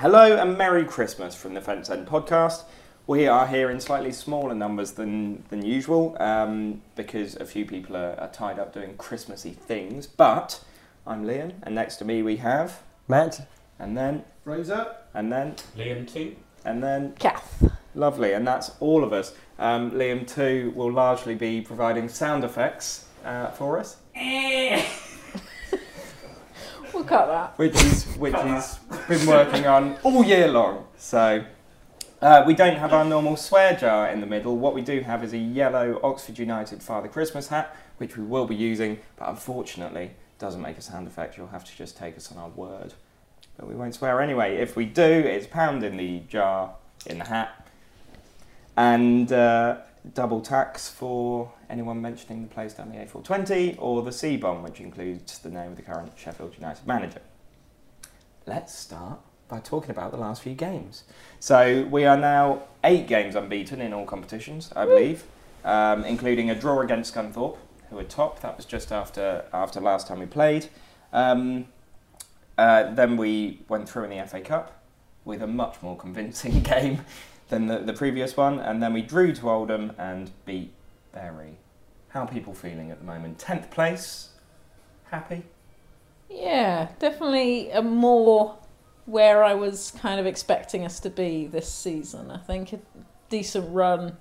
Hello and Merry Christmas from the Fence End podcast. We are here in slightly smaller numbers than, than usual um, because a few people are, are tied up doing Christmassy things. But I'm Liam, and next to me we have, Matt, and then, Fraser. and then, Liam too. and then, Kath. lovely, and that's all of us. Um, Liam too will largely be providing sound effects uh, for us, We'll cut that. which is which he's been working on all year long. So. Uh, we don't have our normal swear jar in the middle. What we do have is a yellow Oxford United Father Christmas hat, which we will be using, but unfortunately doesn't make a sound effect. You'll have to just take us on our word. But we won't swear anyway. If we do, it's pound in the jar in the hat. And uh, double tax for anyone mentioning the place down the A420 or the C bomb, which includes the name of the current Sheffield United manager. Let's start by talking about the last few games. So we are now eight games unbeaten in all competitions, I believe, um, including a draw against Scunthorpe, who are top. That was just after after last time we played. Um, uh, then we went through in the FA Cup with a much more convincing game than the, the previous one, and then we drew to Oldham and beat Bury. How are people feeling at the moment? Tenth place, happy. Yeah, definitely a more where I was kind of expecting us to be this season. I think a decent run,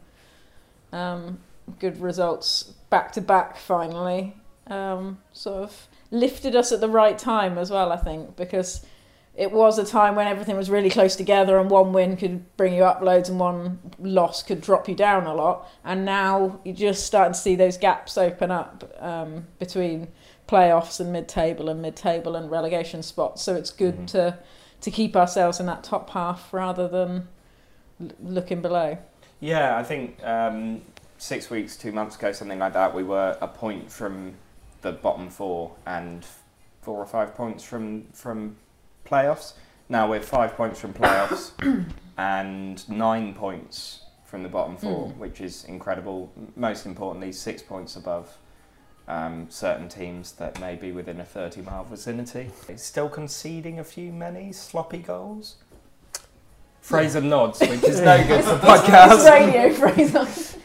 um, good results back to back finally. Um, sort of lifted us at the right time as well, I think, because it was a time when everything was really close together and one win could bring you up loads and one loss could drop you down a lot. And now you're just starting to see those gaps open up um, between playoffs and mid-table and mid-table and relegation spots. So it's good Mhm. to to keep ourselves in that top half rather than l- looking below. Yeah, I think um, six weeks, two months ago, something like that, we were a point from the bottom four and four or five points from from playoffs. Now we're five points from playoffs and nine points from the bottom four, Mm. which is incredible. Most importantly, six points above um, certain teams that may be within a 30 mile vicinity. Still conceding a few many sloppy goals. Fraser nods, which is no good for It's podcasts. radio, Fraser.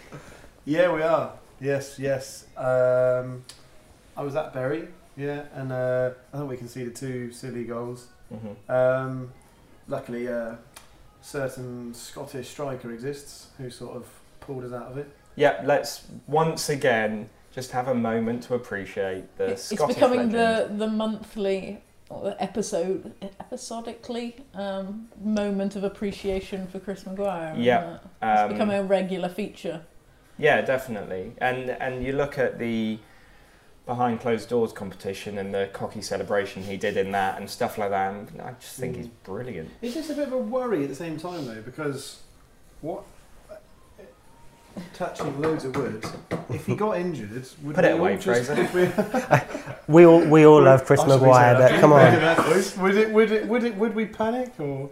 Yeah, we are. Yes, yes. Um, I was at Bury, yeah, and uh, I think we conceded two silly goals. Mhm. Um, luckily, a certain Scottish striker exists who sort of pulled us out of it. Yeah, let's once again just have a moment to appreciate the It's Scottish becoming legend. the the monthly or episode episodically um, moment of appreciation for Chris Maguire. Yeah, it? it's Um, becoming a regular feature. Yeah, definitely. And and you look at the behind closed doors competition and the cocky celebration he did in that and stuff like that. And I just think Mm. he's brilliant. It's just a bit of a worry at the same time, though, because what touching loads of wood. If he got injured, would Put we it away, all just, Fraser. we all we all love Chris I Maguire, but come on. at that. Would it? Would it? Would it? Would we panic or?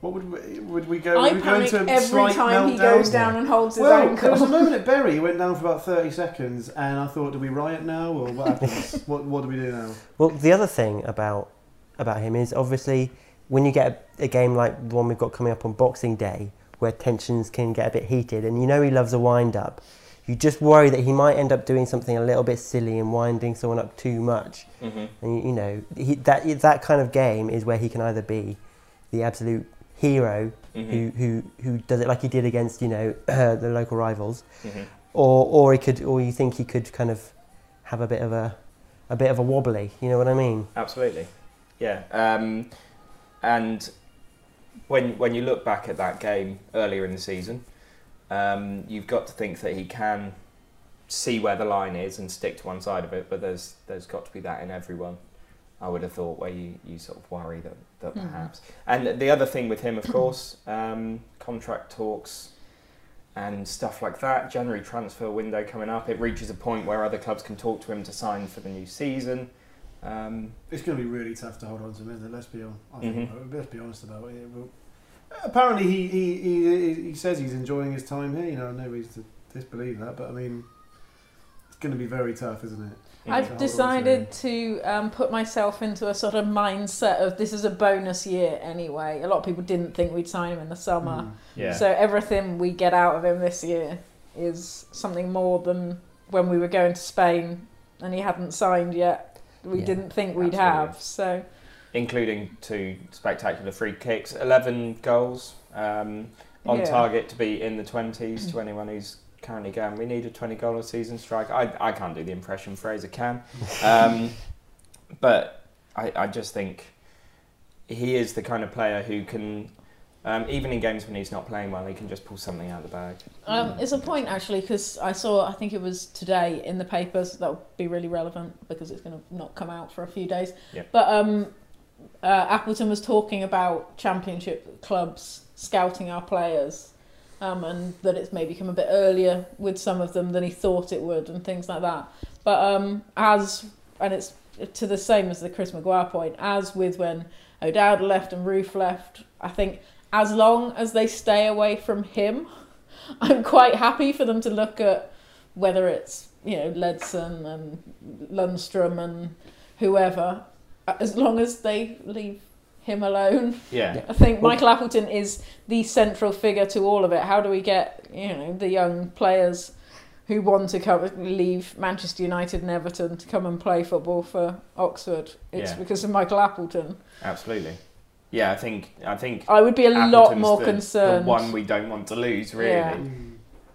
What would we? Would we go? I would we go panic into every slight time he meltdown? goes down and holds his Well, there was a ankle. moment at Bury. He went down for about thirty seconds, and I thought, do we riot now, or what happens? what What do we do now? Well, the other thing about about him is obviously when you get a, a game like the one we've got coming up on Boxing Day, where tensions can get a bit heated, and you know he loves a wind up. You just worry that he might end up doing something a little bit silly and winding someone up too much. hmm And you, you know he, that that kind of game is where he can either be the absolute hero hmm who, who who does it like he did against you know the local rivals, hmm or or he could or you think he could kind of have a bit of a a bit of a wobbly. You know what I mean? Absolutely. Yeah. Um, and when when you look back at that game earlier in the season, um, you've got to think that he can see where the line is and stick to one side of it. But there's there's got to be that in everyone. I would have thought where you, you sort of worry that, that Mhm. perhaps. And the other thing with him, of course, um, contract talks and stuff like that. January transfer window coming up. It reaches a point where other clubs can talk to him to sign for the new season. Um, It's going to be really tough to hold on to him, isn't it? Let's be, hon- I think, Mhm. let's be honest about it. Well, apparently, he, he, he, he says he's enjoying his time here. You know, no reason to disbelieve that, but I mean, it's going to be very tough, isn't it? I've hold on to decided to um, put myself into a sort of mindset of this is a bonus year anyway. A lot of people didn't think we'd sign him in the summer. Mm. yeah. So everything we get out of him this year is something more than when we were going to Spain and he hadn't signed yet. We Yeah, didn't think we'd absolutely. have. So including two spectacular free kicks, 11 goals um, on yeah. target to be in the 20s to anyone who's currently going, we need a 20 goal a season striker. I, I can't do the impression, Fraser can. Um, but I, I just think he is the kind of player who can, um, even in games when he's not playing well, he can just pull something out of the bag. Um, it's a point actually because I saw I think it was today in the papers That'll be really relevant because it's going to not come out for a few days. Yep. But um, uh, Appleton was talking about championship clubs scouting our players, um, and that it's maybe come a bit earlier with some of them than he thought it would, and things like that. But um, as and it's to the same as the Chris Maguire point, as with when O'Dowda left and Roofe left, I think as long as they stay away from him. I'm quite happy for them to look at whether it's you know Ledson and Lundstram and whoever, as long as they leave him alone. Yeah. Yeah. I think Michael Appleton is the central figure to all of it. How do we get you know the young players who want to come leave Manchester United and Everton to come and play football for Oxford? It's Yeah. because of Michael Appleton. Absolutely. Yeah, I think I think I would be a lot more the, concerned. The one we don't want to lose, really. Yeah.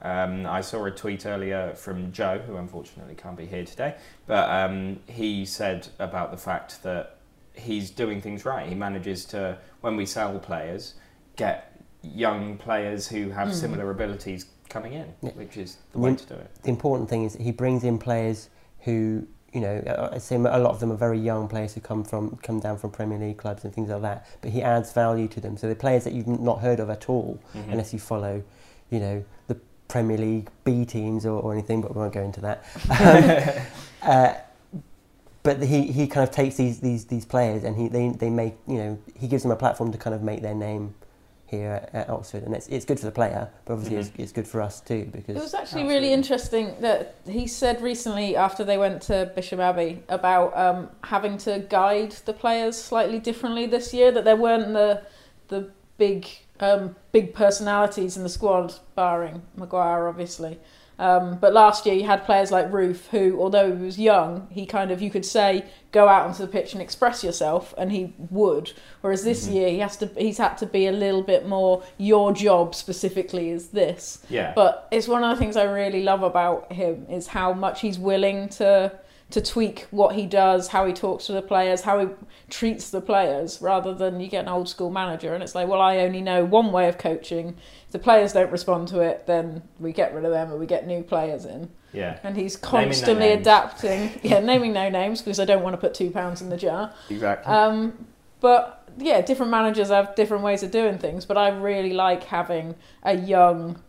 Um, I saw a tweet earlier from Joe, who unfortunately can't be here today, but um, he said about the fact that he's doing things right. He manages to, when we sell players, get young players who have Mm. similar abilities coming in, Yeah. which is the way Mm. to do it. the important thing is that he brings in players who you know I say a lot of them are very young players who come from come down from Premier League clubs and things like that but he adds value to them so the players that you've not heard of at all Mhm. unless you follow you know the Premier League B teams or, or anything but we won't go into that um, uh, but he, he kind of takes these, these, these players and he they, they make you know he gives them a platform to kind of make their name here at, at Oxford and it's, it's good for the player but obviously Mhm. it's, it's good for us too because It was actually Absolutely. really interesting that he said recently after they went to Bisham Abbey about um, having to guide the players slightly differently this year. That there weren't the the big um, big personalities in the squad, barring Maguire, obviously. Um, but last year you had players like Roofe, who, although he was young, he kind of you could say go out onto the pitch and express yourself, and he would. Whereas this Mhm. year he has to he's had to be a little bit more. Your job specifically is this. yeah. But it's one of the things I really love about him is how much he's willing to to tweak what he does, how he talks to the players, how he treats the players, rather than you get an old school manager and it's like, well, I only know one way of coaching. If the players don't respond to it, then we get rid of them and we get new players in. yeah, And he's Naming no constantly adapting. Yeah, naming no names because I don't want to put two pounds in the jar. exactly. Um, but yeah, different managers have different ways of doing things. But I really like having a young,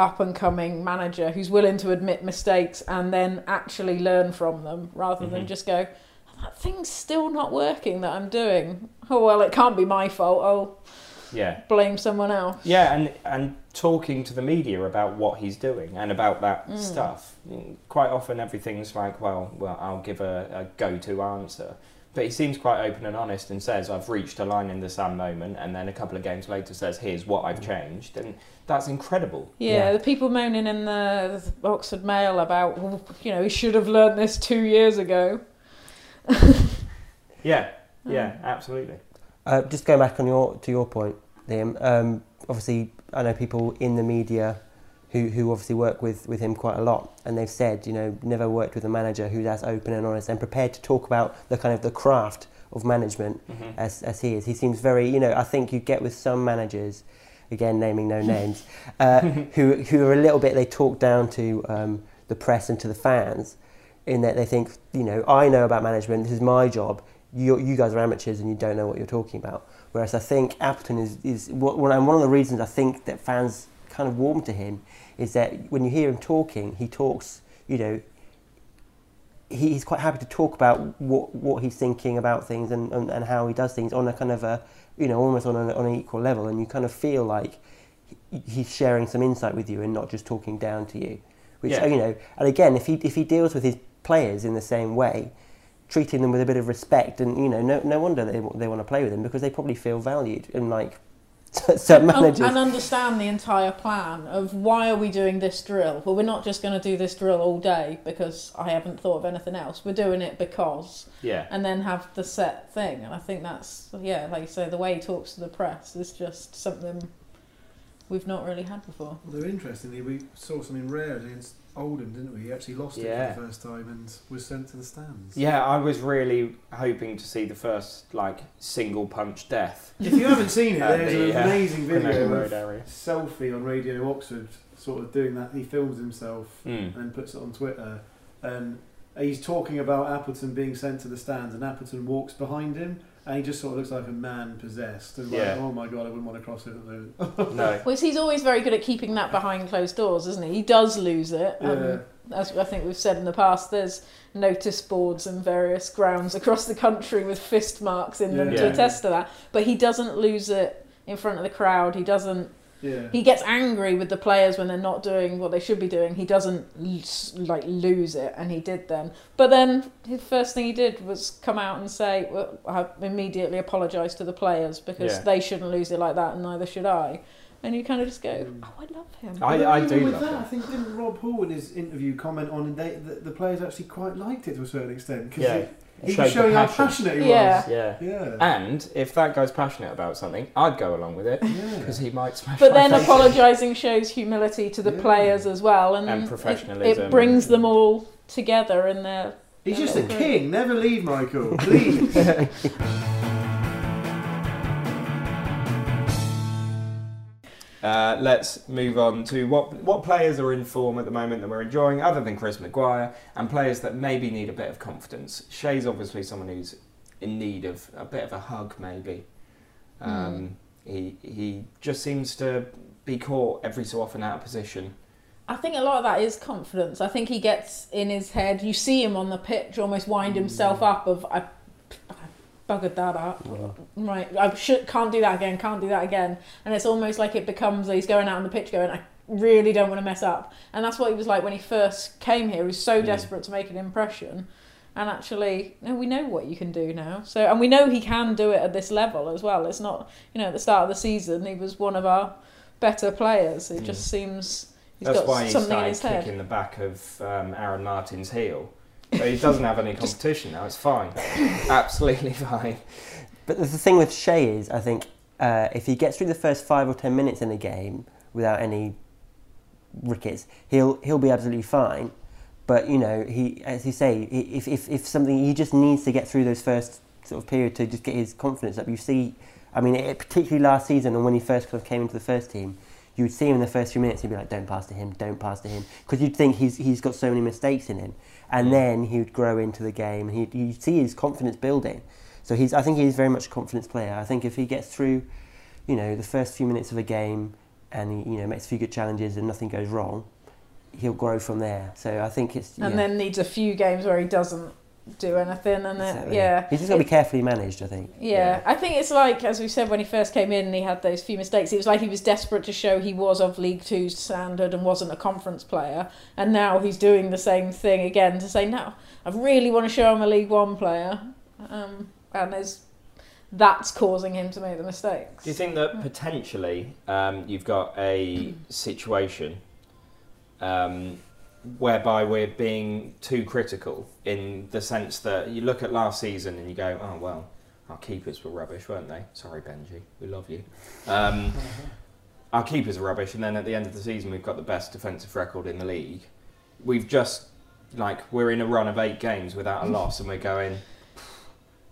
up and coming manager who's willing to admit mistakes and then actually learn from them rather than Mhm. just go, that thing's still not working that I'm doing. Oh, well, it can't be my fault. I'll yeah. blame someone else. Yeah, and and talking to the media about what he's doing and about that Mm. stuff. Quite often, everything's like, well, well, I'll give a, a go-to answer, but he seems quite open and honest and says, "I've reached a line in the sand moment," and then a couple of games later says, "Here's what I've changed," and that's incredible. Yeah, Yeah. the people moaning in the, the Oxford Mail about, well, you know, he should have learned this two years ago. Yeah, yeah, Mm. absolutely. Uh, just going back on your to your point, Liam. Um, obviously, I know people in the media who, who obviously work with, with him quite a lot, and they've said, you know, never worked with a manager who's as open and honest and prepared to talk about the kind of the craft of management hmm as, as he is. He seems very, you know, I think you get with some managers, again naming no names, uh, who who are a little bit they talk down to um, the press and to the fans, in that they think, you know, I know about management. This is my job. You you guys are amateurs and you don't know what you're talking about. Whereas I think Appleton is is one and one of the reasons I think that fans kind of warm to him is that when you hear him talking, he talks, you know. he- He's quite happy to talk about what, what he's thinking about things and, and, and how he does things on a kind of a, you know, almost on, a, on an equal level. And you kind of feel like he's sharing some insight with you and not just talking down to you, Which Yeah. you know, and again, if he if he deals with his players in the same way, treating them with a bit of respect, and you know, no no wonder they they want to play with him because they probably feel valued and like certain And- managers. And understand the entire plan of why are we doing this drill? Well, we're not just going to do this drill all day because I haven't thought of anything else. We're doing it because, Yeah. and then have the set thing. And I think that's yeah, like you say, the way he talks to the press is just something we've not really had before. Although interestingly, we saw something rare against Oldham, didn't we? He actually lost Yeah. it for the first time and was sent to the stands. Yeah, I was really hoping to see the first like single punch death. If you haven't seen it, there's the, an uh, amazing Grenada video of selfie on Radio Oxford, sort of doing that. He films himself Mm. and puts it on Twitter, and he's talking about Appleton being sent to the stands, and Appleton walks behind him, and he just sort of looks like a man possessed. And Yeah. like, oh my god, I wouldn't want to cross it at those. No. Well, he's always very good at keeping that behind closed doors, isn't he? He does lose it. Yeah. Um, as I think we've said in the past, there's notice boards in various grounds across the country with fist marks in them Yeah. to Yeah. attest to that. But he doesn't lose it in front of the crowd. He doesn't. Yeah. He gets angry with the players when they're not doing what they should be doing. He doesn't like lose it, and he did then. But then the first thing he did was come out and say, well, "I immediately apologise to the players because Yeah. they shouldn't lose it like that, and neither should I." And you kind of just go, Mm. "Oh, I love him." I, But I do with love that, it. I think didn't Rob Hall in his interview comment on they, the, the players actually quite liked it to a certain extent because Yeah. he, he Showed was showing how passion. passionate he Yeah. Yeah. was. Yeah. And if that guy's passionate about something, I'd go along with it yeah. because he might smash. But my then face in. apologising shows humility to the Yeah. players as well, and, And it- professionalism. It, brings them all together in their. He's just a Yeah. king. Never leave, Michael. Please. Uh, let's move on to what what players are in form at the moment that we're enjoying, other than Chris Maguire, and players that maybe need a bit of confidence. Chey's obviously someone who's in need of a bit of a hug, maybe. Um, He he just seems to be caught every so often out of position. I think a lot of that is confidence. I think he gets in his head. You see him on the pitch almost wind himself up of I buggered that up. Right, I should can't do that again. Can't do that again. And it's almost like it becomes he's going out on the pitch going I really don't want to mess up. And that's what he was like when he first came here. He was so desperate to make an impression. And actually, no, we know what you can do now. So, and we know he can do it at this level as well. It's not, you know, at the start of the season, he was one of our better players. It Mm. just seems he's That's got why he something in his head. kicking the back of um, Aaron Martin's heel. So he doesn't have any competition now. It's fine, absolutely fine. But the the thing with Chey is, I think, uh, if he gets through the first five or ten minutes in a game without any rickets, he'll he'll be absolutely fine. But you know, he, as you say, if, if, if something, he just needs to get through those first sort of period to just get his confidence up. You see, I mean, it, particularly last season and when he first kind of came into the first team, you would see him in the first few minutes. He'd be like, "Don't pass to him, don't pass to him," because you'd think he's he's got so many mistakes in him, and then he would grow into the game. and He you see his confidence building. So he's I think he's very much a confidence player. I think if he gets through, you know, the first few minutes of a game, and he you know makes a few good challenges and nothing goes wrong, he'll grow from there. So I think it's and yeah, then needs a few games where he doesn't do anything, and then exactly. yeah, he's just got to be carefully managed. I think. Yeah, Yeah. I think it's like as we said when he first came in and he had those few mistakes. It was like he was desperate to show he was of League Two standard and wasn't a conference player. And now he's doing the same thing again to say, no, I really want to show I'm a League One player. Um, and there's that's causing him to make the mistakes. Do you think that potentially um, you've got a situation um, whereby we're being too critical in the sense that you look at last season and you go, oh, well, our keepers were rubbish, weren't they? Sorry, Benji, we love you. Um, our keepers are rubbish, and then at the end of the season, we've got the best defensive record in the league. We've just, like, we're in a run of eight games without a loss, and we're going,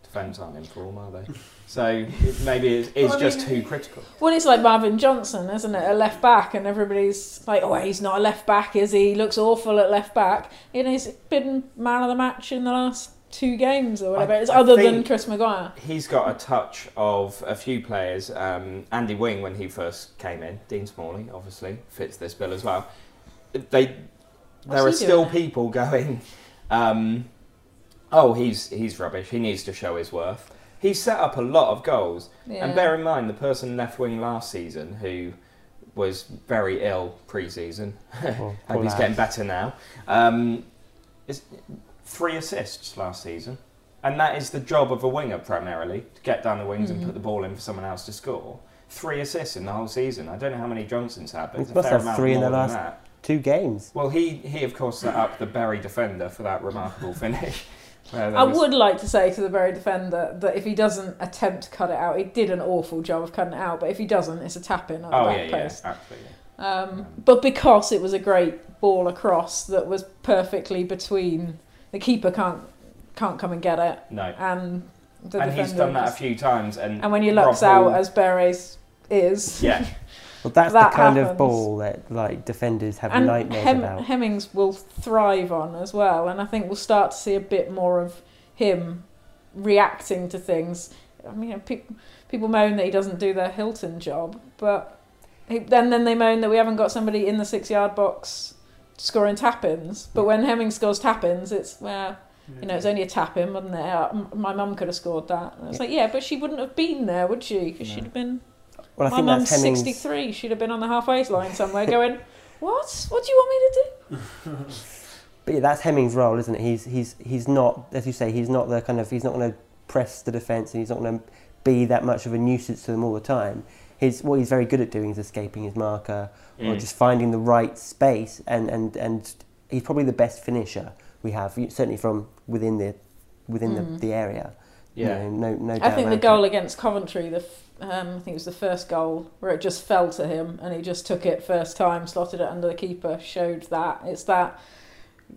defence aren't in form, are they? So it- maybe it's, it's Well, I just mean- too critical. Well, it's like Marvin Johnson, isn't it? A left back, and everybody's like, "Oh, he's not a left back, is he? He looks awful at left back." You know, he's been man of the match in the last two games or whatever. I- it's I other than Chris Maguire. He's got a touch of a few players. Um, Andy Wing, when he first came in, Dean Smalley obviously fits this bill as well. They, there are still doing? people going, um, "Oh, he's he's rubbish. He needs to show his worth." He's set up a lot of goals, Yeah. and bear in mind the person left wing last season who was very ill pre-season. Oh, Hope he's getting better now. Um, is three assists last season, and that is the job of a winger primarily to get down the wings and Mhm. put the ball in for someone else to score. Three assists in the whole season. I don't know how many Johnson's had, but it's a must fair have amount three in the last- Two games. Well, he he of course set up the Bury defender for that remarkable finish. There I was- would like to say to the very defender that if he doesn't attempt to cut it out, he did an awful job of cutting it out. But if he doesn't, it's a tap in at the Oh back yeah, yeah, absolutely. Um, but because it was a great ball across that was perfectly between the keeper can't can't come and get it, No, and the and he's done that a few times, and and when your Rob luck's out, Hall- as Beres is, yeah, Well, that's That the kind of ball that like defenders have and nightmares Hem- about. Hemmings will thrive on as well. And I think we'll start to see a bit more of him reacting to things. I mean, pe- people moan that he doesn't do their Hilton job, but he, then then they moan that we haven't got somebody in the six yard box scoring tap ins. But when Hemmings scores tap ins, it's well. You know, it's only a tap in, wasn't it? Uh, My mum could have scored that. And it's like, yeah, but she wouldn't have been there, would she? Because No. she'd have been. Well, I my think mum's that's Hemmings. 63. She'd have been on the halfway line somewhere going, what? What do you want me to do? But yeah, that's Hemmings' role, isn't it? He's he's he's not, as you say, he's not the kind of he's not going to press the defence and he's not going to be that much of a nuisance to them all the time. His what he's very good at doing is escaping his marker or Mm. just finding the right space, and, and, and he's probably the best finisher we have, certainly from within the within Mm. the, the area. You yeah. know, no no I think the goal it. against Coventry, the f- um, I think it was the first goal where it just fell to him and he just took it first time, slotted it under the keeper, showed that. It's that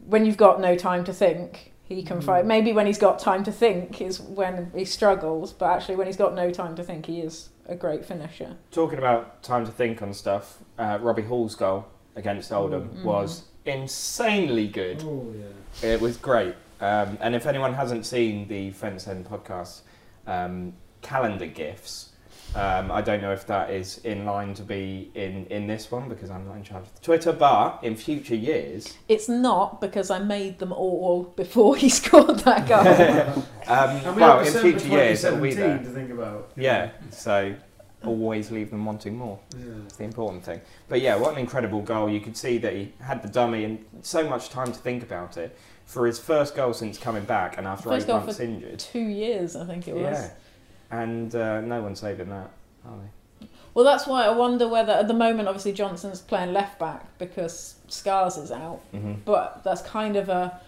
when you've got no time to think, he can Mm. fight. Maybe when he's got time to think is when he struggles, but actually when he's got no time to think, he is a great finisher. Talking about time to think on stuff, uh, Robbie Hall's goal against Oldham Mm. was insanely good. Oh yeah. It was great. Um, and if anyone hasn't seen the Fence End podcast um, calendar gifts, um, I don't know if that is in line to be in, in this one because I'm not in charge of the Twitter, but in future years, It's not because I made them all before he scored that goal. um, we well, in future years it'll be there. to think about. Yeah, so always leave them wanting more. Yeah. That's the important thing. But yeah, what an incredible goal. You could see that he had the dummy and so much time to think about it. For his first goal since coming back and after First eight goal months for injured. Two years, I think it was. Yeah. And uh, no one's saving that, are they? Well, that's why I wonder whether at the moment, obviously Johnson's playing left back because Skarz is out, Mm-hmm. but that's kind of a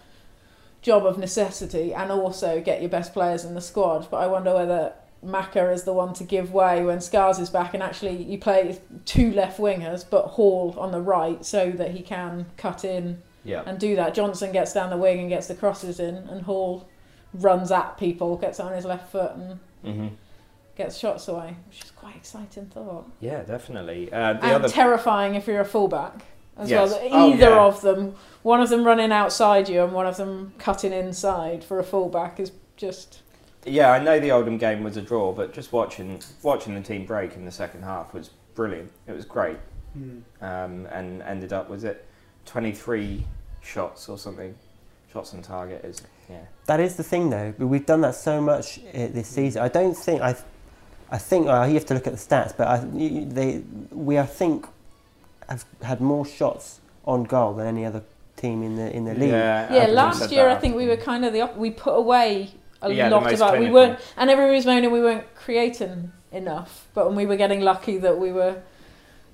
job of necessity, and also get your best players in the squad. But I wonder whether Maka is the one to give way when Skarz is back, and actually you play two left wingers, but Hall on the right, so that he can cut in Yeah. and do that. Johnson gets down the wing and gets the crosses in, and Hall runs at people, gets on his left foot, and Mm-hmm. gets shots away, which is quite exciting thought. Yeah, definitely. Uh, the and other. terrifying if you're a fullback as Yes. well. Oh, Either yeah. of them, one of them running outside you and one of them cutting inside for a fullback is just yeah, I know the Oldham game was a draw, but just watching watching the team break in the second half was brilliant. It was great. Mm. Um, and ended up, was it 23 shots or something? Shots on target is, yeah. That is the thing, though. but We've done that so much uh, this season. I don't think I. I think uh, you have to look at the stats, but I, you- they we I think have had more shots on goal than any other team in the in the league. Yeah, yeah. Last year, that I think we were kind of the op- we put away a Yeah, lot of our, we weren't and everyone was moaning we weren't creating enough, but when we were getting lucky that we were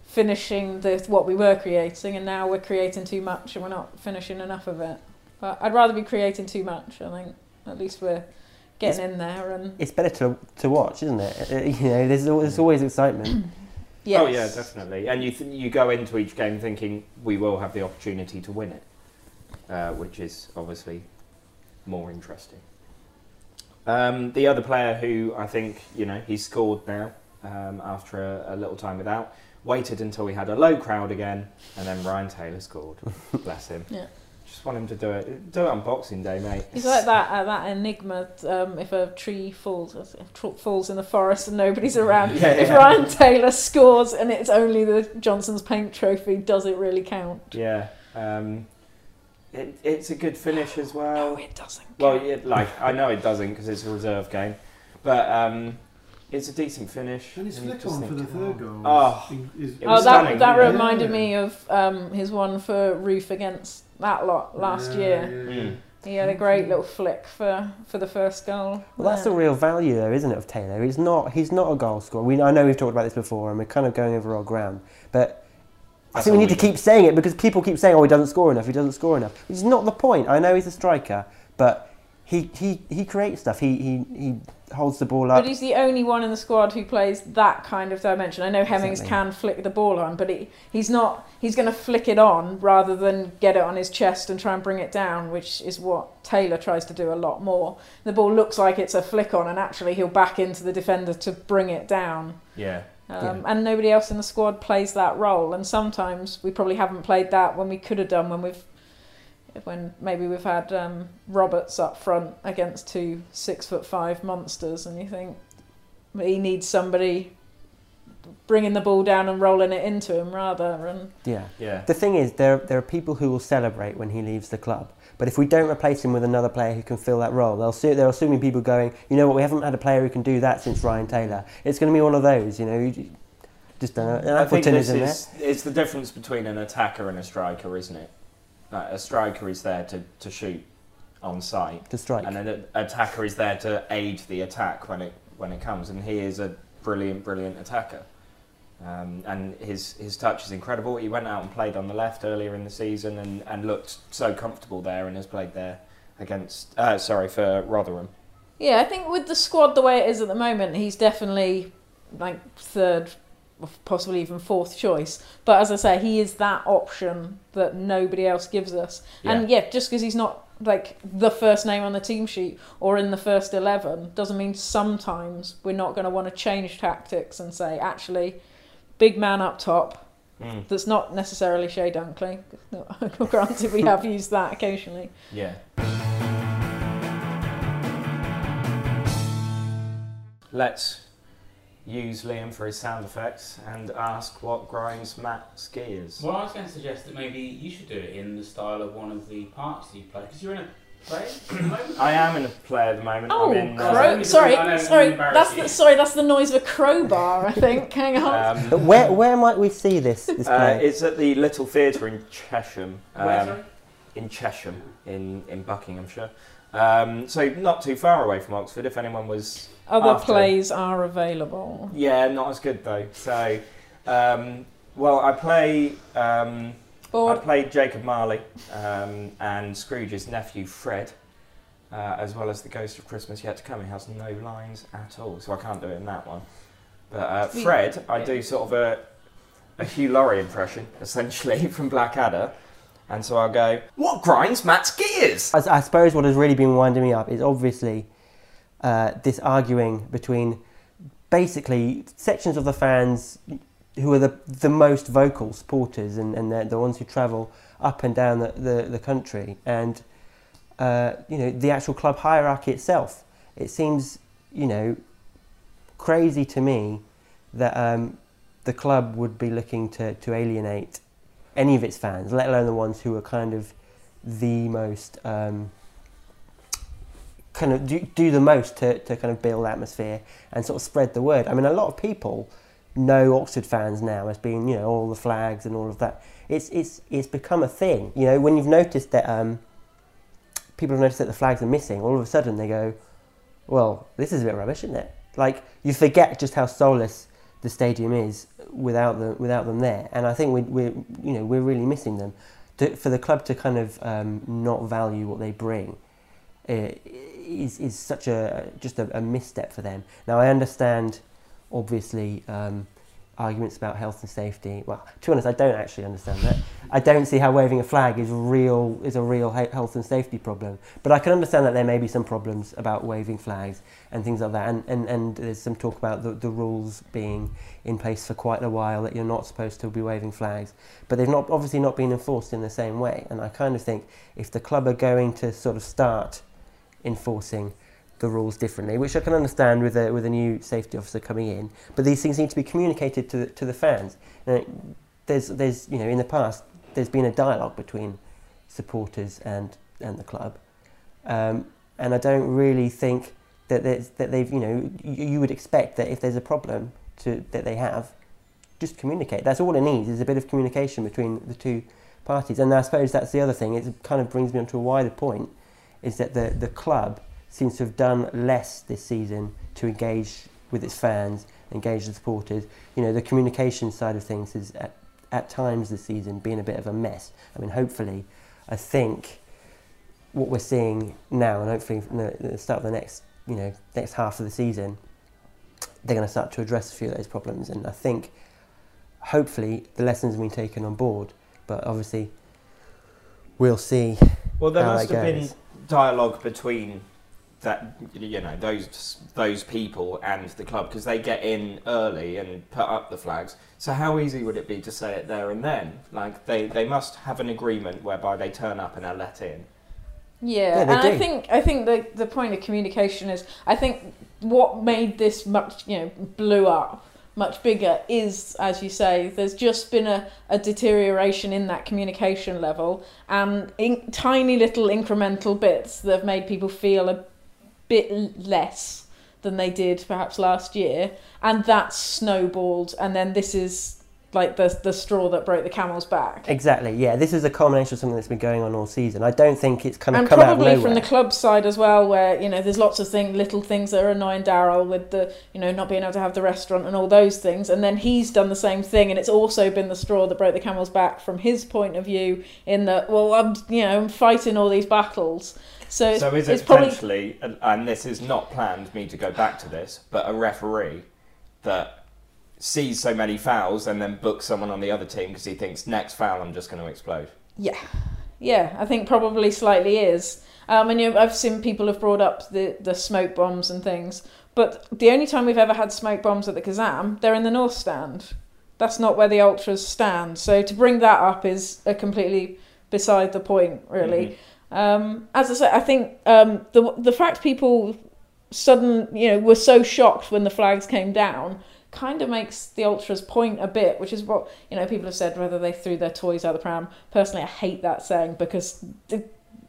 finishing the what we were creating, and now we're creating too much and we're not finishing enough of it. But I'd rather be creating too much. I think at least we're getting in there and It's better to to watch, isn't it? Uh, you know, there's al- there's always excitement. yes. Oh yeah, definitely. And you th- you go into each game thinking we will have the opportunity to win it, uh, which is obviously more interesting. Um, the other player who I think you know he's scored now um, after a, a little time without. Waited until we had a low crowd again, and then Ryan Taylor scored. Bless him. Yeah. Just want him to do it. Do it on Boxing Day, mate. He's like that uh, that enigma. Um, if a tree falls, if a tr- falls in the forest and nobody's around. Yeah, If yeah. Ryan Taylor scores and it's only the Johnstone's Paint Trophy, does it really count? Yeah. Um, it, it's a good finish as well. No, it doesn't. Well, count. yeah, like I know it doesn't because it's a reserve game, but um, it's a decent finish. And his and flick just on for the third goal. Oh. is, It Oh, was that stunning, that yeah. reminded me of um, his one for Roofe against that lot last year. Mm. He had a great little flick for, for the first goal. Well, that's the real value, though, isn't it, of Taylor? He's not. He's not a goal scorer. We, I know we've talked about this before, and we're kind of going over our ground. But I think we all need to keep saying it because people keep saying, "Oh, he doesn't score enough. He doesn't score enough." Which is not the point. I know he's a striker, but he he, he creates stuff. He, he he holds the ball up. But he's the only one in the squad who plays that kind of dimension. I know Hemmings Exactly. can flick the ball on, but he, he's not. He's going to flick it on rather than get it on his chest and try and bring it down, which is what Taylor tries to do a lot more. The ball looks like it's a flick on, and actually he'll back into the defender to bring it down. Yeah. Um, And nobody else in the squad plays that role. And sometimes we probably haven't played that when we could have done when we've when maybe we've had um, Roberts up front against two six foot five monsters, and you think he needs somebody bringing the ball down and rolling it into him rather. And yeah. Yeah. The thing is, there there are people who will celebrate when he leaves the club. But if we don't replace him with another player who can fill that role, they'll see, they're assuming people going, you know what, we haven't had a player who can do that since Ryan Taylor. It's going to be one of those, you know. you- Just an, an I think this is in it's the difference between an attacker and a striker, isn't it? Like, a striker is there to, to shoot on site. to strike. and an attacker is there to aid the attack when it when it comes. And he is a brilliant, brilliant attacker. Um, and his his touch is incredible. He went out and played on the left earlier in the season and, and looked so comfortable there, and has played there against uh, sorry for Rotherham. yeah, I think with the squad the way it is at the moment, he's definitely like third, or possibly even fourth choice. But as I say, he is that option that nobody else gives us. And yeah, just because he's not like the first name on the team sheet or in the first 11 doesn't mean sometimes we're not going to want to change tactics and say, actually, big man up top. Mm. That's not necessarily Chey Dunkley. Granted, we have used that occasionally. Yeah. Let's use Liam for his sound effects and ask what grinds Matt skiers. Well, I was going to suggest that maybe you should do it in the style of one of the parts that you play, because you're in a play at the moment. I am in a play at the moment. Oh, I'm in, crow- uh, uh, sorry, sorry. That's the, sorry. That's the noise of a crowbar. I think. Hang on. um, where, where might we see this, this uh, play? it's at the Little Theatre in Chesham. Where, um, sorry? in Chesham, in, in Buckinghamshire. Um, so not too far away from Oxford. If anyone was Other after- plays are available. Yeah, not as good though. So, um, well, I play. Um, I played Jacob Marley um, and Scrooge's nephew Fred, uh, as well as the Ghost of Christmas Yet to Come. He has no lines at all, so I can't do it in that one. But uh, Fred, I do sort of a, a Hugh Laurie impression, essentially, from Blackadder. And so I'll go, What grinds Matt's gears? I, I suppose what has really been winding me up is obviously uh, this arguing between basically sections of the fans who are the, the most vocal supporters and, and they're the ones who travel up and down the, the, the country and uh, you know the actual club hierarchy itself. It seems you know crazy to me that um, the club would be looking to, to alienate any of its fans, let alone the ones who are kind of the most um, kind of do, do the most to, to kind of build atmosphere and sort of spread the word. I mean, a lot of people know Oxford fans now as being, you know, all the flags and all of that. It's it's it's become a thing. You know, when you've noticed that um, people have noticed that the flags are missing, all of a sudden they go, "Well, this is a bit rubbish, isn't it?" Like you forget just how soulless the stadium is without them without them there. And I think we we you know we're really missing them. To, for the club to kind of um, not value what they bring uh, is is such a just a, a misstep for them. Now I understand, obviously. Um, arguments about health and safety. Well, to be honest, I don't actually understand that. I don't see how waving a flag is real is a real health and safety problem. But I can understand that there may be some problems about waving flags and things like that. And, and, and there's some talk about the, the rules being in place for quite a while that you're not supposed to be waving flags. But they've not obviously not been enforced in the same way. And I kind of think if the club are going to sort of start enforcing the rules differently, which I can understand with a with a new safety officer coming in. But these things need to be communicated to the, to the fans. There's there's you know in the past there's been a dialogue between supporters and and the club, um, and I don't really think that that they've you know you, you would expect that if there's a problem to that they have, just communicate. That's all it needs is a bit of communication between the two parties. And I suppose that's the other thing. It kind of brings me on to a wider point, is that the the club seems to have done less this season to engage with its fans, engage the supporters. You know, the communication side of things is at, at times this season been a bit of a mess. I mean, hopefully, I think what we're seeing now, and hopefully from the, start of the next, you know, next half of the season, they're going to start to address a few of those problems. And I think, hopefully, the lessons have been taken on board. But obviously, we'll see. Well, there must have been dialogue between that you know those those people and the club because they get in early and put up the flags. So how easy would it be to say it there and then? Like they, they must have an agreement whereby they turn up and are let in. Yeah, Yeah, and they I think I think the the point of communication is I think what made this much you know blew up much bigger is as you say there's just been a, a deterioration in that communication level and in tiny little incremental bits that have made people feel a bit less than they did perhaps last year and that snowballed and then this is like the the straw that broke the camel's back Exactly. Yeah, this is a culmination of something that's been going on all season. I don't think it's kind of and come out of probably from the club side as well, where you know there's lots of thing, little things that are annoying Daryl with the you know not being able to have the restaurant and all those things, and then he's done the same thing, and it's also been the straw that broke the camel's back from his point of view. In that, well, I'm you know I'm fighting all these battles, so it's, so is it probably potentially, and, and this is not planned me to go back to this, but a referee that sees so many fouls and then books someone on the other team because he thinks next foul I'm just going to explode. Yeah, yeah, I think probably slightly is. Um, and you know, I've seen people have brought up the, the smoke bombs and things, but the only time we've ever had smoke bombs at the Kassam, they're in the North Stand. That's not where the ultras stand. So to bring that up is a completely beside the point, really. Um, as I say, I think um, the the fact people sudden you know were so shocked when the flags came down kind of makes the ultras point a bit, which is what you know people have said whether they threw their toys out the pram. Personally, I hate that saying because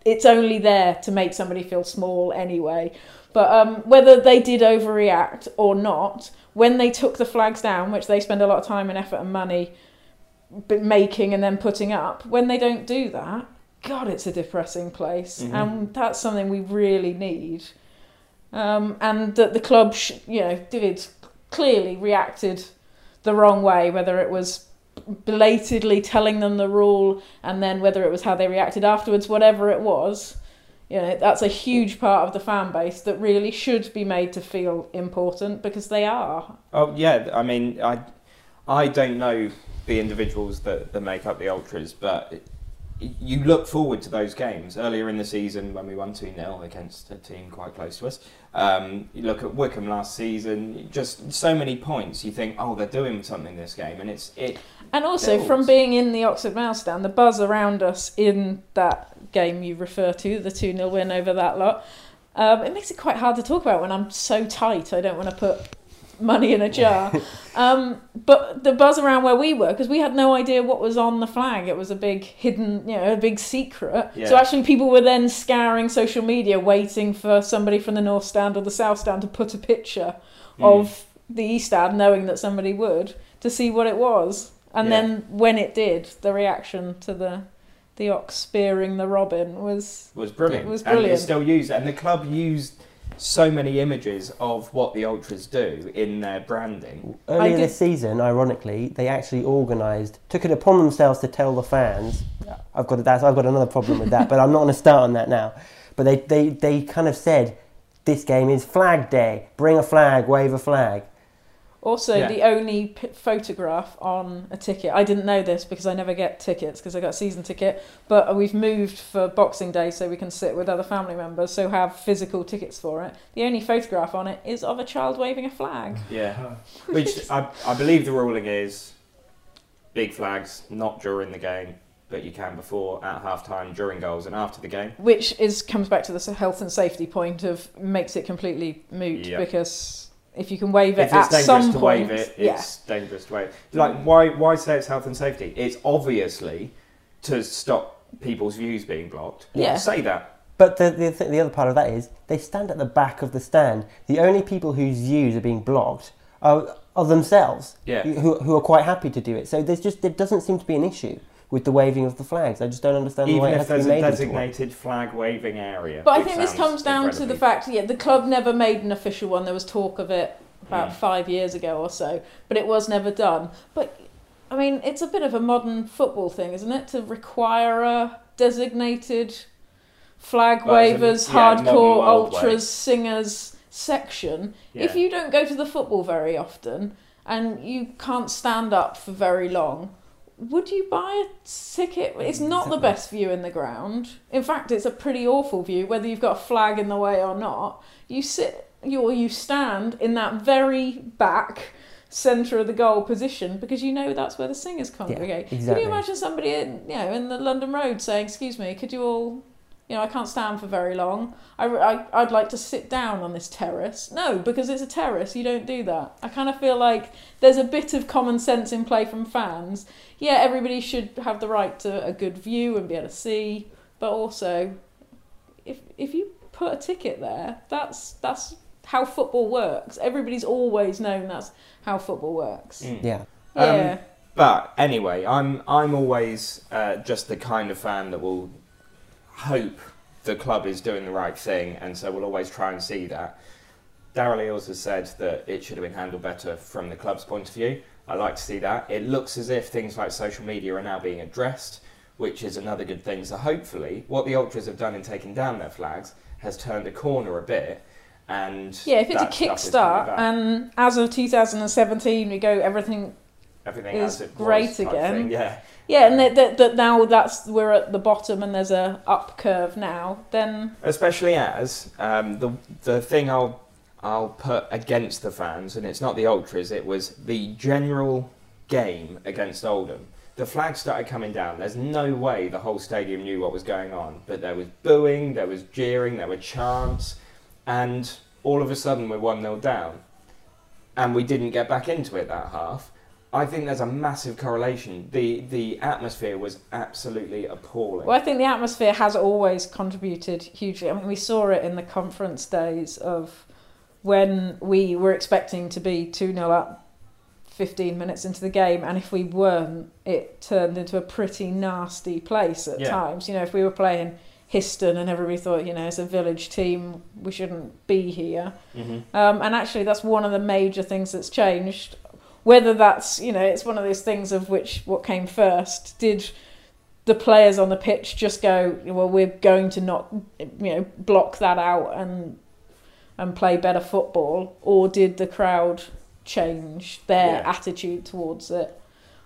it's only there to make somebody feel small anyway. But um, whether they did overreact or not, when they took the flags down, which they spend a lot of time and effort and money making and then putting up, when they don't do that, God, it's a depressing place, Mhm. and that's something we really need. Um, and that the club, sh- you know, did clearly reacted the wrong way, whether it was belatedly telling them the rule and then whether it was how they reacted afterwards, whatever it was. You know, that's a huge part of the fan base that really should be made to feel important because they are. Oh yeah, I mean, I I don't know the individuals that, that make up the ultras, but you look forward to those games. Earlier in the season, when we won two 0 against a team quite close to us, um, you look at Wycombe last season. Just so many points. You think, oh, they're doing something this game, and it's it. And also, Builds. from being in the Oxford Mouse stand, the buzz around us in that game you refer to, the 2 0 win over that lot, um, it makes it quite hard to talk about when I'm so tight. I don't want to put money in a jar. um, but the buzz around where we were, because we had no idea what was on the flag. It was a big hidden, you know, a big secret. Yeah. So actually, people were then scouring social media, waiting for somebody from the North Stand or the South Stand to put a picture Mm. of the East Stand, knowing that somebody would, to see what it was. And Yeah. then when it did, the reaction to the the ox spearing the robin was was brilliant. It was And brilliant. it's still used, and the club used so many images of what the ultras do in their branding. Earlier this season, ironically, they actually organised, took it upon themselves to tell the fans. I've got that's, I've got another problem with that, but I'm not going to start on that now. But they, they, they kind of said, this game is Flag Day. Bring a flag, wave a flag. Also Yeah. the only p- photograph on a ticket. I didn't know this because I never get tickets because I got a season ticket. But we've moved for Boxing Day so we can sit with other family members, so have physical tickets for it. The only photograph on it is of a child waving a flag. Yeah, which I, I believe the ruling is big flags not during the game, but you can before, at half time, during goals, and after the game. which is comes back to the health and safety point of makes it completely moot Yeah. because if you can wave it If at it's dangerous some to point, wave it, yeah, dangerous to wave. It. Like, why, why say it's health and safety? It's obviously to stop people's views being blocked. Yeah. Say that. But the, the, th- the other part of that is they stand at the back of the stand. The only people whose views are being blocked are, are themselves, Yeah. who, who are quite happy to do it. So there's just there doesn't seem to be an issue with the waving of the flags. I just don't understand Even why it has to there's be a made into one. designated flag waving area. But I think this comes down to the fact, yeah, the club never made an official one. There was talk of it about Mm. five years ago or so, but it was never done. But I mean, it's a bit of a modern football thing, isn't it, to require a designated flag Well, it's a- wavers, yeah, hardcore, world way. ultras, singers section. If you don't go to the football very often and you can't stand up for very long, would you buy a ticket? It's mm, not the best view in the ground. In fact, it's a pretty awful view, whether you've got a flag in the way or not. You sit, you or you stand in that very back centre of the goal position because you know that's where the singers congregate. Can exactly. you imagine somebody in, you know, in the London Road saying, "Excuse me, could you all, you know, I can't stand for very long. I, I, I'd like to sit down on this terrace." No, because it's a terrace. You don't do that. I kind of feel like there's a bit of common sense in play from fans. Yeah, everybody should have the right to a good view and be able to see, but also, if if you put a ticket there, that's that's how football works. Everybody's always known that's how football works. Mm. Yeah. Um, Yeah. But anyway, I'm I'm always uh, just the kind of fan that will hope the club is doing the right thing, and so we'll always try and see that. Darryl Eales has said that it should have been handled better from the club's point of view. I like to see that. It looks as if things like social media are now being addressed, which is another good thing. So hopefully, what the ultras have done in taking down their flags has turned a corner a bit. And Yeah, if it's a that stuff is coming kickstart, and um, as of 2017, we go everything. everything is as it great was again. Yeah. Yeah, and that, that, that now that's we're at the bottom and there's a up curve now. Then especially as um, the the thing I'll I'll put against the fans, and it's not the ultras. It was the general game against Oldham. The flag started coming down. There's no way the whole stadium knew what was going on, but there was booing, there was jeering, there were chants, and all of a sudden we're one 0 down, and we didn't get back into it that half. I think there's a massive correlation. The the atmosphere was absolutely appalling. well, I think the atmosphere has always contributed hugely. I mean, we saw it in the conference days of when we were expecting to be two 0 up. 15 minutes into the game, and if we weren't, it turned into a pretty nasty place at Yeah. times. You know, if we were playing Histon and everybody thought, you know, it's a village team, we shouldn't be here. Mhm. Um, and actually, that's one of the major things that's changed. Whether that's, you know, it's one of those things of which what came first. Did the players on the pitch just go, well, we're going to not, you know, block that out and and play better football, or did the crowd change their Yeah. attitude towards it,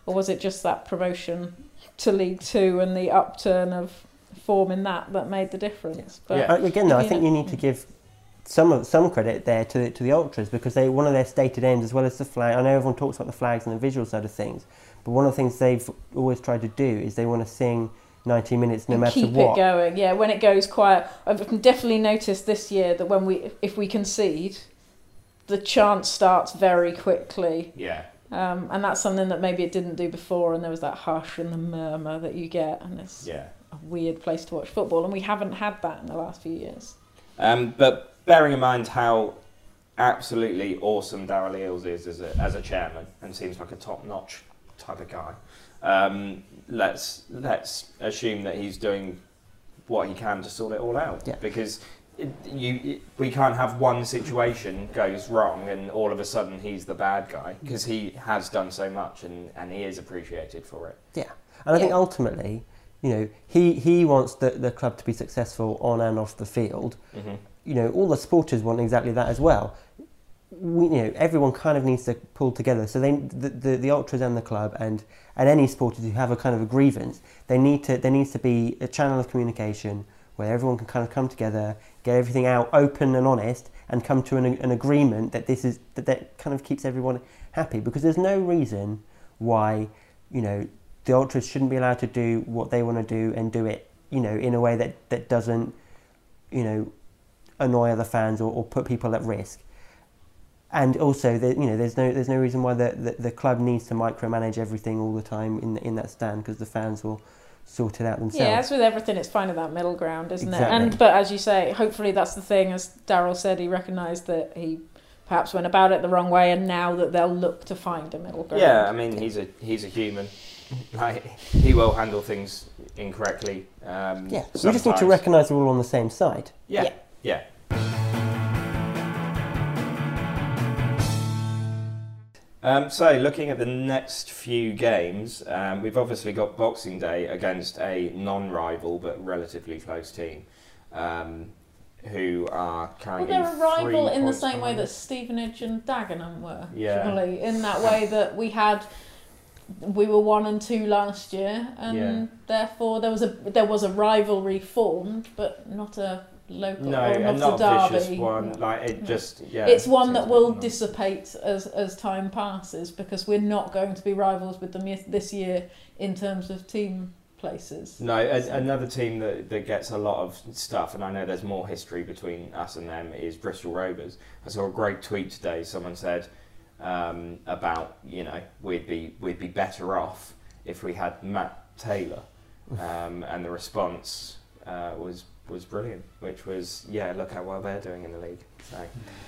or was it just that promotion to League Two and the upturn of form in that that made the difference? But Yeah. Uh, Again, though, I think know- you need to give some of, some credit there to the, to the ultras because they one of their stated aims, as well as the flag. I know everyone talks about the flags and the visual side of things, but one of the things they've always tried to do is they want to sing 90 minutes no and matter keep what. it going. Yeah, when it goes quiet, I've definitely noticed this year that when we, if we concede, the chant starts very quickly, Yeah. um, and that's something that maybe it didn't do before. And there was that hush and the murmur that you get, and it's Yeah. a weird place to watch football, and we haven't had that in the last few years. Um, but bearing in mind how absolutely awesome Darryl Eales is as a, as a chairman and seems like a top notch type of guy, um, let's let's assume that he's doing what he can to sort it all out. Yeah. Because it, you, it, we can't have one situation goes wrong and all of a sudden he's the bad guy because he has done so much and, and he is appreciated for it. Yeah, and I think ultimately, you know, he, he wants the, the club to be successful on and off the field. Mm-hmm. You know, all the supporters want exactly that as well. We, you know, everyone kind of needs to pull together. So they, the, the, the ultras and the club and, and any supporters who have a kind of a grievance, they need to there needs to be a channel of communication where everyone can kind of come together, get everything out open and honest, and come to an, an agreement that this is that, that kind of keeps everyone happy. Because there's no reason why, you know, the ultras shouldn't be allowed to do what they want to do and do it, you know, in a way that, that doesn't, you know, annoy other fans or, or put people at risk. And also, there, you know, there's no there's no reason why the, the, the club needs to micromanage everything all the time in in that stand because the fans will sort it out themselves. Yeah, as with everything, it's finding that middle ground, isn't Exactly. it? And but as you say, hopefully that's the thing. As Darryl said, he recognised that he perhaps went about it the wrong way, and now that they'll look to find a middle ground. Yeah, I mean he's a he's a human. Like he will handle things incorrectly. Um, Yeah, we just need to recognise we're all on the same side. Yeah, yeah. Um, so, looking at the next few games, um, we've obviously got Boxing Day against a non-rival but relatively close team, um, who are Well, currently. they're a rival in the same way that us. Stevenage and Dagenham were. Yeah. Surely, in that way that we had, we were one and two last year, and Yeah. therefore there was a there was a rivalry formed, but not a local No, or and not, not a a derby. vicious one. Like it No. just yeah. it's one that will like dissipate as as time passes because we're not going to be rivals with them this year in terms of team places. No, a, another team that, that gets a lot of stuff, and I know there's more history between us and them, is Bristol Rovers. I saw a great tweet today. Someone said um, about you know we'd be we'd be better off if we had Matt Taylor, um, and the response uh, was was brilliant, which was yeah, look how well they're doing in the league. So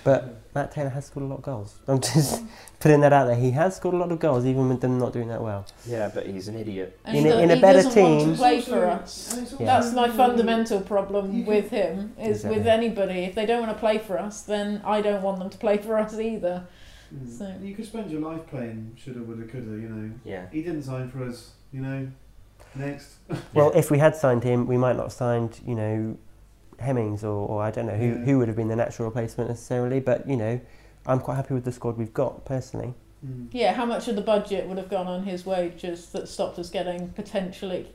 But Matt Taylor has scored a lot of goals. I'm just putting that out there. He has scored a lot of goals, even with them not doing that well. yeah, but he's an idiot. And In he a- in a better doesn't want team- to play for us. Yeah. That's my fundamental problem with him. Is Exactly. with anybody, if they don't want to play for us, then I don't want them to play for us either. Mm. So- You could spend your life playing shoulda, woulda, coulda. You know, Yeah, he didn't sign for us. You know, next. Well, if we had signed him, we might not have signed, you know, Hemmings or, or I don't know who, Yeah. who would have been the natural replacement necessarily. But, you know, I'm quite happy with the squad we've got, personally. Mm. Yeah, how much of the budget would have gone on his wages that stopped us getting potentially?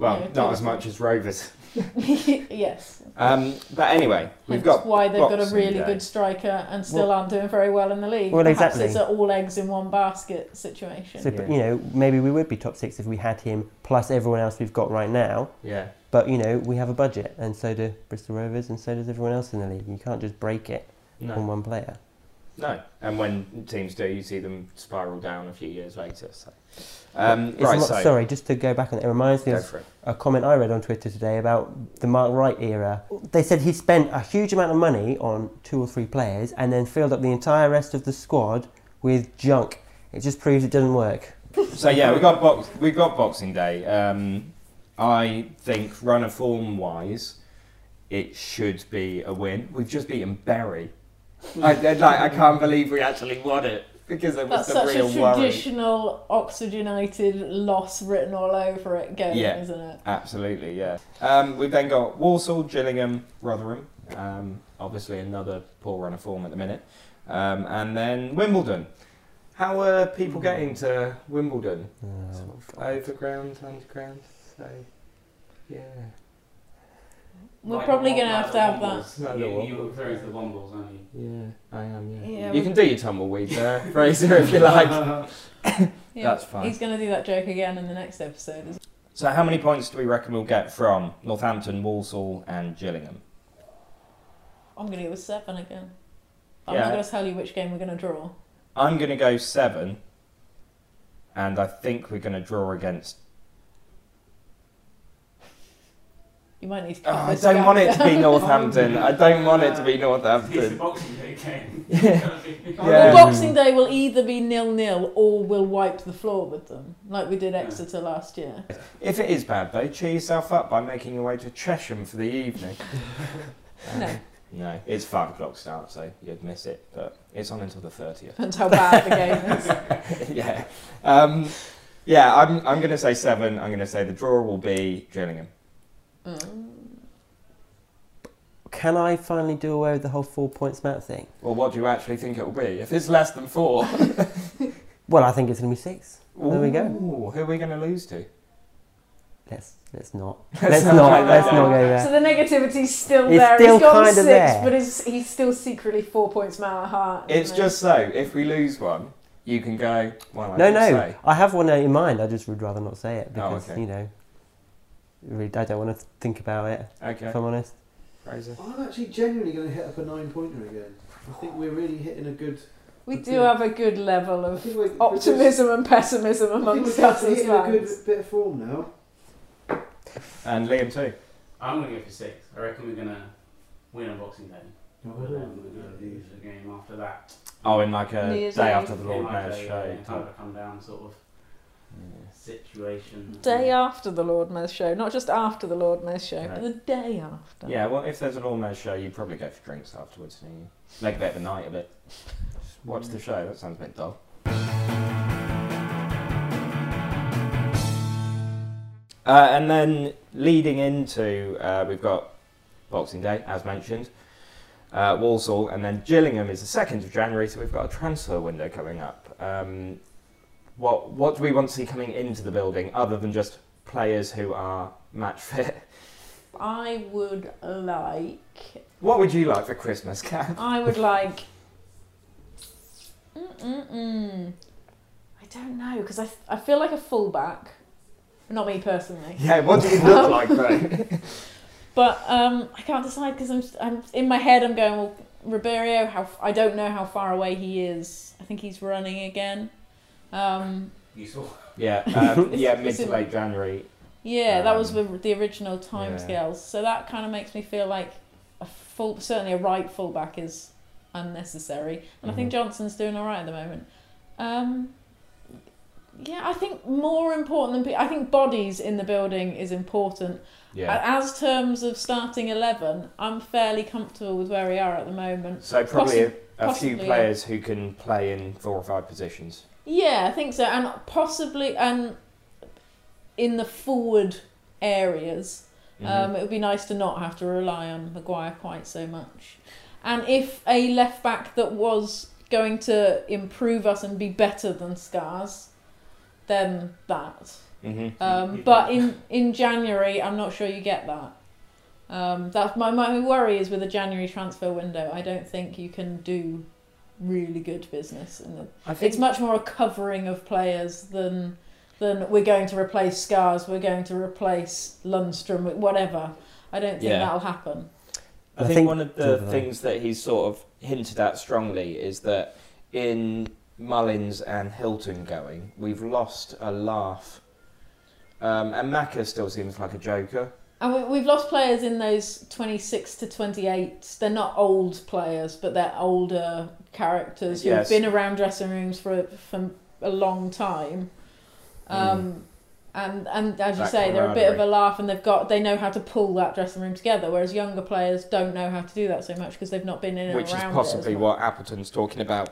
Well, Yeah, not as much as Rovers. yes. Um, but anyway, we've Hence got why they've got a really Day. good striker and still Well- aren't doing very well in the league. Well, Perhaps exactly. it's an all eggs in one basket situation. So, Yeah. you know, maybe we would be top six if we had him plus everyone else we've got right now. yeah. But, you know, we have a budget, and so do Bristol Rovers, and so does everyone else in the league. You can't just break it No. on one player. No, and when teams do, you see them spiral down a few years later. So, um, right, not- so sorry, just to go back on it, it reminds me of a comment I read on Twitter today about the Mark Wright era. They said he spent a huge amount of money on two or three players and then filled up the entire rest of the squad with junk. It just proves it doesn't work. So yeah, we got box, we got Boxing Day. Um, I think run of form wise, it should be a win. We've just beaten Bury. I, I- like, I can't believe we actually won it because it was That's the such real a worry. traditional Oxford United loss written all over it game, Yeah. isn't it? Absolutely, yeah. Um, we've then got Walsall, Gillingham, Rotherham. Um, obviously, another poor run of form at the minute. Um, and then Wimbledon. How are people getting to Wimbledon? Sort of overground, underground. So, yeah. We're Like probably going to have to have the that. Wombles. Like the You, you Wombles, were referring yeah. the Wombles, aren't you? Yeah, I am. Yeah. Yeah, you we- can do your tumbleweed there, Fraser, if you like. Yeah, That's fine. He's going to do that joke again in the next episode. isn't So, how many points do we reckon we'll get from Northampton, Walsall, and Gillingham? he? I'm going to go with seven again. I'm Yeah. not going to tell you which game we're going to draw. I'm going to go seven, and I think we're going to draw against. You might need to Oh, cut I don't want it to be. Northampton. I don't want it to be It's Northampton. Boxing Day game. Yeah. Well, Boxing Day will either be nil nil or we'll wipe the floor with them, like we did Yeah. Exeter last year. If it is bad though, cheer yourself up by making your way to Chesham for the evening. No, No, it's five o'clock start, so you'd miss it, but it's on until the thirtieth. depends how bad the game is. yeah, um, yeah. I'm I'm going to say seven. I'm going to say the draw will be Gillingham. Mm. Can I finally do away with the whole four points Matt thing? Well, what do you actually think it will be? If it's less than four, Well, I think it's going to be six. There we go. Who are we going to lose to? Let's let's not. Let's not Let's not not. go there. So the negativity's still It's there. still he's got kinda six, there. but he's, he's still secretly four points man at heart. It's isn't just so if we lose one, you can go. Well, I No, no. say." I have one in mind. I just would rather not say it Oh, because okay. you know, really, I don't want to think about it. Okay, If I'm honest. Fraser. I'm actually genuinely going to hit up a nine pointer again. I think we're really hitting a good. we do have a good level of think we're, we're just- optimism and pessimism I think amongst we're us as hitting a good bit of form now. And Liam too. I'm going to go for six. I reckon we're going to win on Boxing Day. But we're going to lose the game after that. Oh, in like a New Year's day after the Lord Yeah, Mayor's like show. yeah, kind of come down sort of situation. Day after the Lord Mayor's show, not just after the Lord Mayor's show, Right. but the day after. Yeah, well, if there's a Lord Mayor's show, you probably go for drinks afterwards. And you make a bit of a night of it. Just watch the show. That sounds a bit dull. Uh, and then leading into, uh, we've got Boxing Day, as mentioned, uh, Walsall, and then Gillingham is the 2nd of January, so we've got a transfer window coming up. Um, what, what do we want to see coming into the building other than just players who are match fit? I would like. What would you like for Christmas, Kat? I would like. Mm-mm-mm. I don't know because I, I feel like a fullback. Not me personally. Yeah, what do you look like, though? But um, I can't decide because I'm, I'm in my head. I'm going well, Ribeiro. How I don't know how far away he is. I think he's running again. Um, You saw. yeah, um, yeah, mid It's to late January. yeah, that was Um, the, the original timescales. So that kind of makes me feel like a full, certainly a right fullback is unnecessary. And I think Mhm. Johnson's doing all right at the moment. Um, yeah, I think more important than I think bodies in the building is important. Yeah. As terms of starting eleven, I'm fairly comfortable with where we are at the moment. So probably a, a few possibly, players who can play in four or five positions. Yeah, I think so, and possibly and in the forward areas, Mm-hmm. um, it would be nice to not have to rely on Maguire quite so much. And if a left back that was going to improve us and be better than Skarz, then that. hmm Um, but in, in January, I'm not sure you get that. Um, that's my, my worry is with a January transfer window. I don't think you can do really good business. In the, I think it's much more a covering of players than than we're going to replace Skarz, we're going to replace Lundstram, whatever. I don't think Yeah. that'll happen. I I think, think- one of the Neither do I. things that he's sort of hinted at strongly is that in Mullins and Hylton going, we've lost a laugh. Um, and Macca still seems like a joker. And we, we've lost players in those 26 to 28. They're not old players, but they're older characters who've Yes. been around dressing rooms for, for a long time. Um, And and as you That say, they're a bit of a laugh, and they've got they know how to pull that dressing room together. Whereas younger players don't know how to do that so much because they've not been in Which is around. it as possibly much. what Appleton's talking about.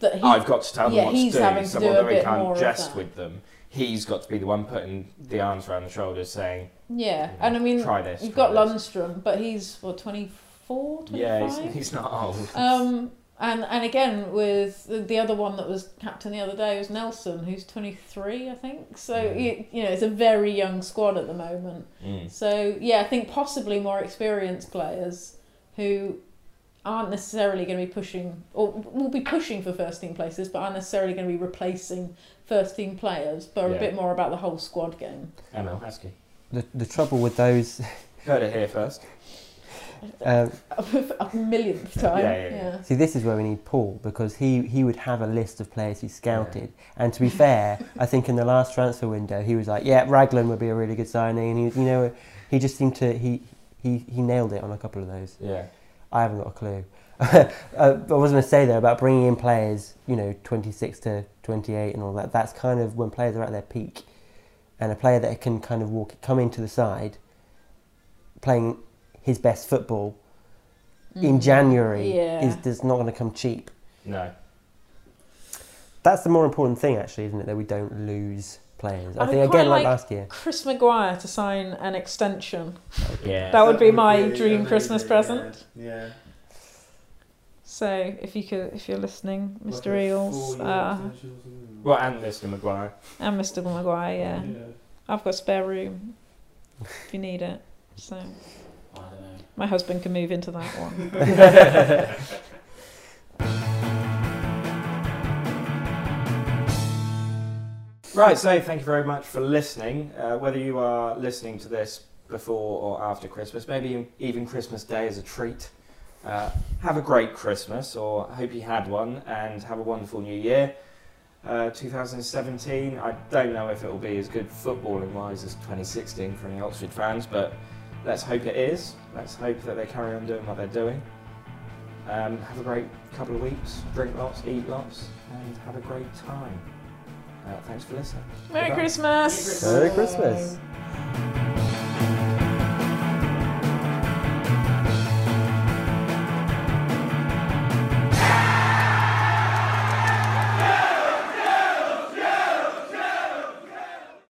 That he- I've got to tell them yeah, what he's to do. having to so do a although he bit can't jest with them, he's got to be the one putting the arms around the shoulders saying, yeah, and I mean, try this. you've try got this." Lundstram, but he's what 24, 25? Yeah, he's, he's not old. Um, and and again with the, the other one that was captain the other day was Nelson, who's twenty three, I think. So Mm. you, you know it's a very young squad at the moment. Mm. So yeah, I think possibly more experienced players who aren't necessarily going to be pushing or will be pushing for first team places, but aren't necessarily going to be replacing first team players, but Yeah. a bit more about the whole squad game. Emile Heskey. The, the trouble with those, Heard it here first. Um, a millionth time. Yeah, yeah, yeah. see, this is where we need Paul because he, he would have a list of players he scouted. And to be fair, I think in the last transfer window, he was like, "Yeah, Raglan would be a really good signing," and he, you know, he just seemed to he, he he nailed it on a couple of those. Yeah. I haven't got a clue. uh, I was going to say though about bringing in players, you know, 26 to 28 and all that. That's kind of when players are at their peak, and a player that can kind of walk, come into the side, playing his best football in Mm. January Yeah. is is not going to come cheap. No. That's the more important thing, actually, isn't it? That we don't lose players. I I think again, like like- last year. Chris Maguire to sign an extension. Yeah. That would be my be dream amazing, Christmas present. Yeah. So if you could, if you're listening, Mr. a Eales four-year uh, extension or something. Well, and Mr. Maguire. and Mr. Maguire, yeah. I've got spare room if you need it. So I don't know. my husband can move into that one. Right, so thank you very much for listening. Uh, whether you are listening to this before or after Christmas, maybe even Christmas Day as a treat, uh, have a great Christmas, or I hope you had one, and have a wonderful New Year. uh, 2017. I don't know if it will be as good footballing wise as 2016 for any Oxford fans, but let's hope it is. Let's hope that they carry on doing what they're doing. Um, have a great couple of weeks, drink lots, eat lots, and have a great time. Uh, thanks for listening. Merry Goodbye. Christmas. Merry Christmas.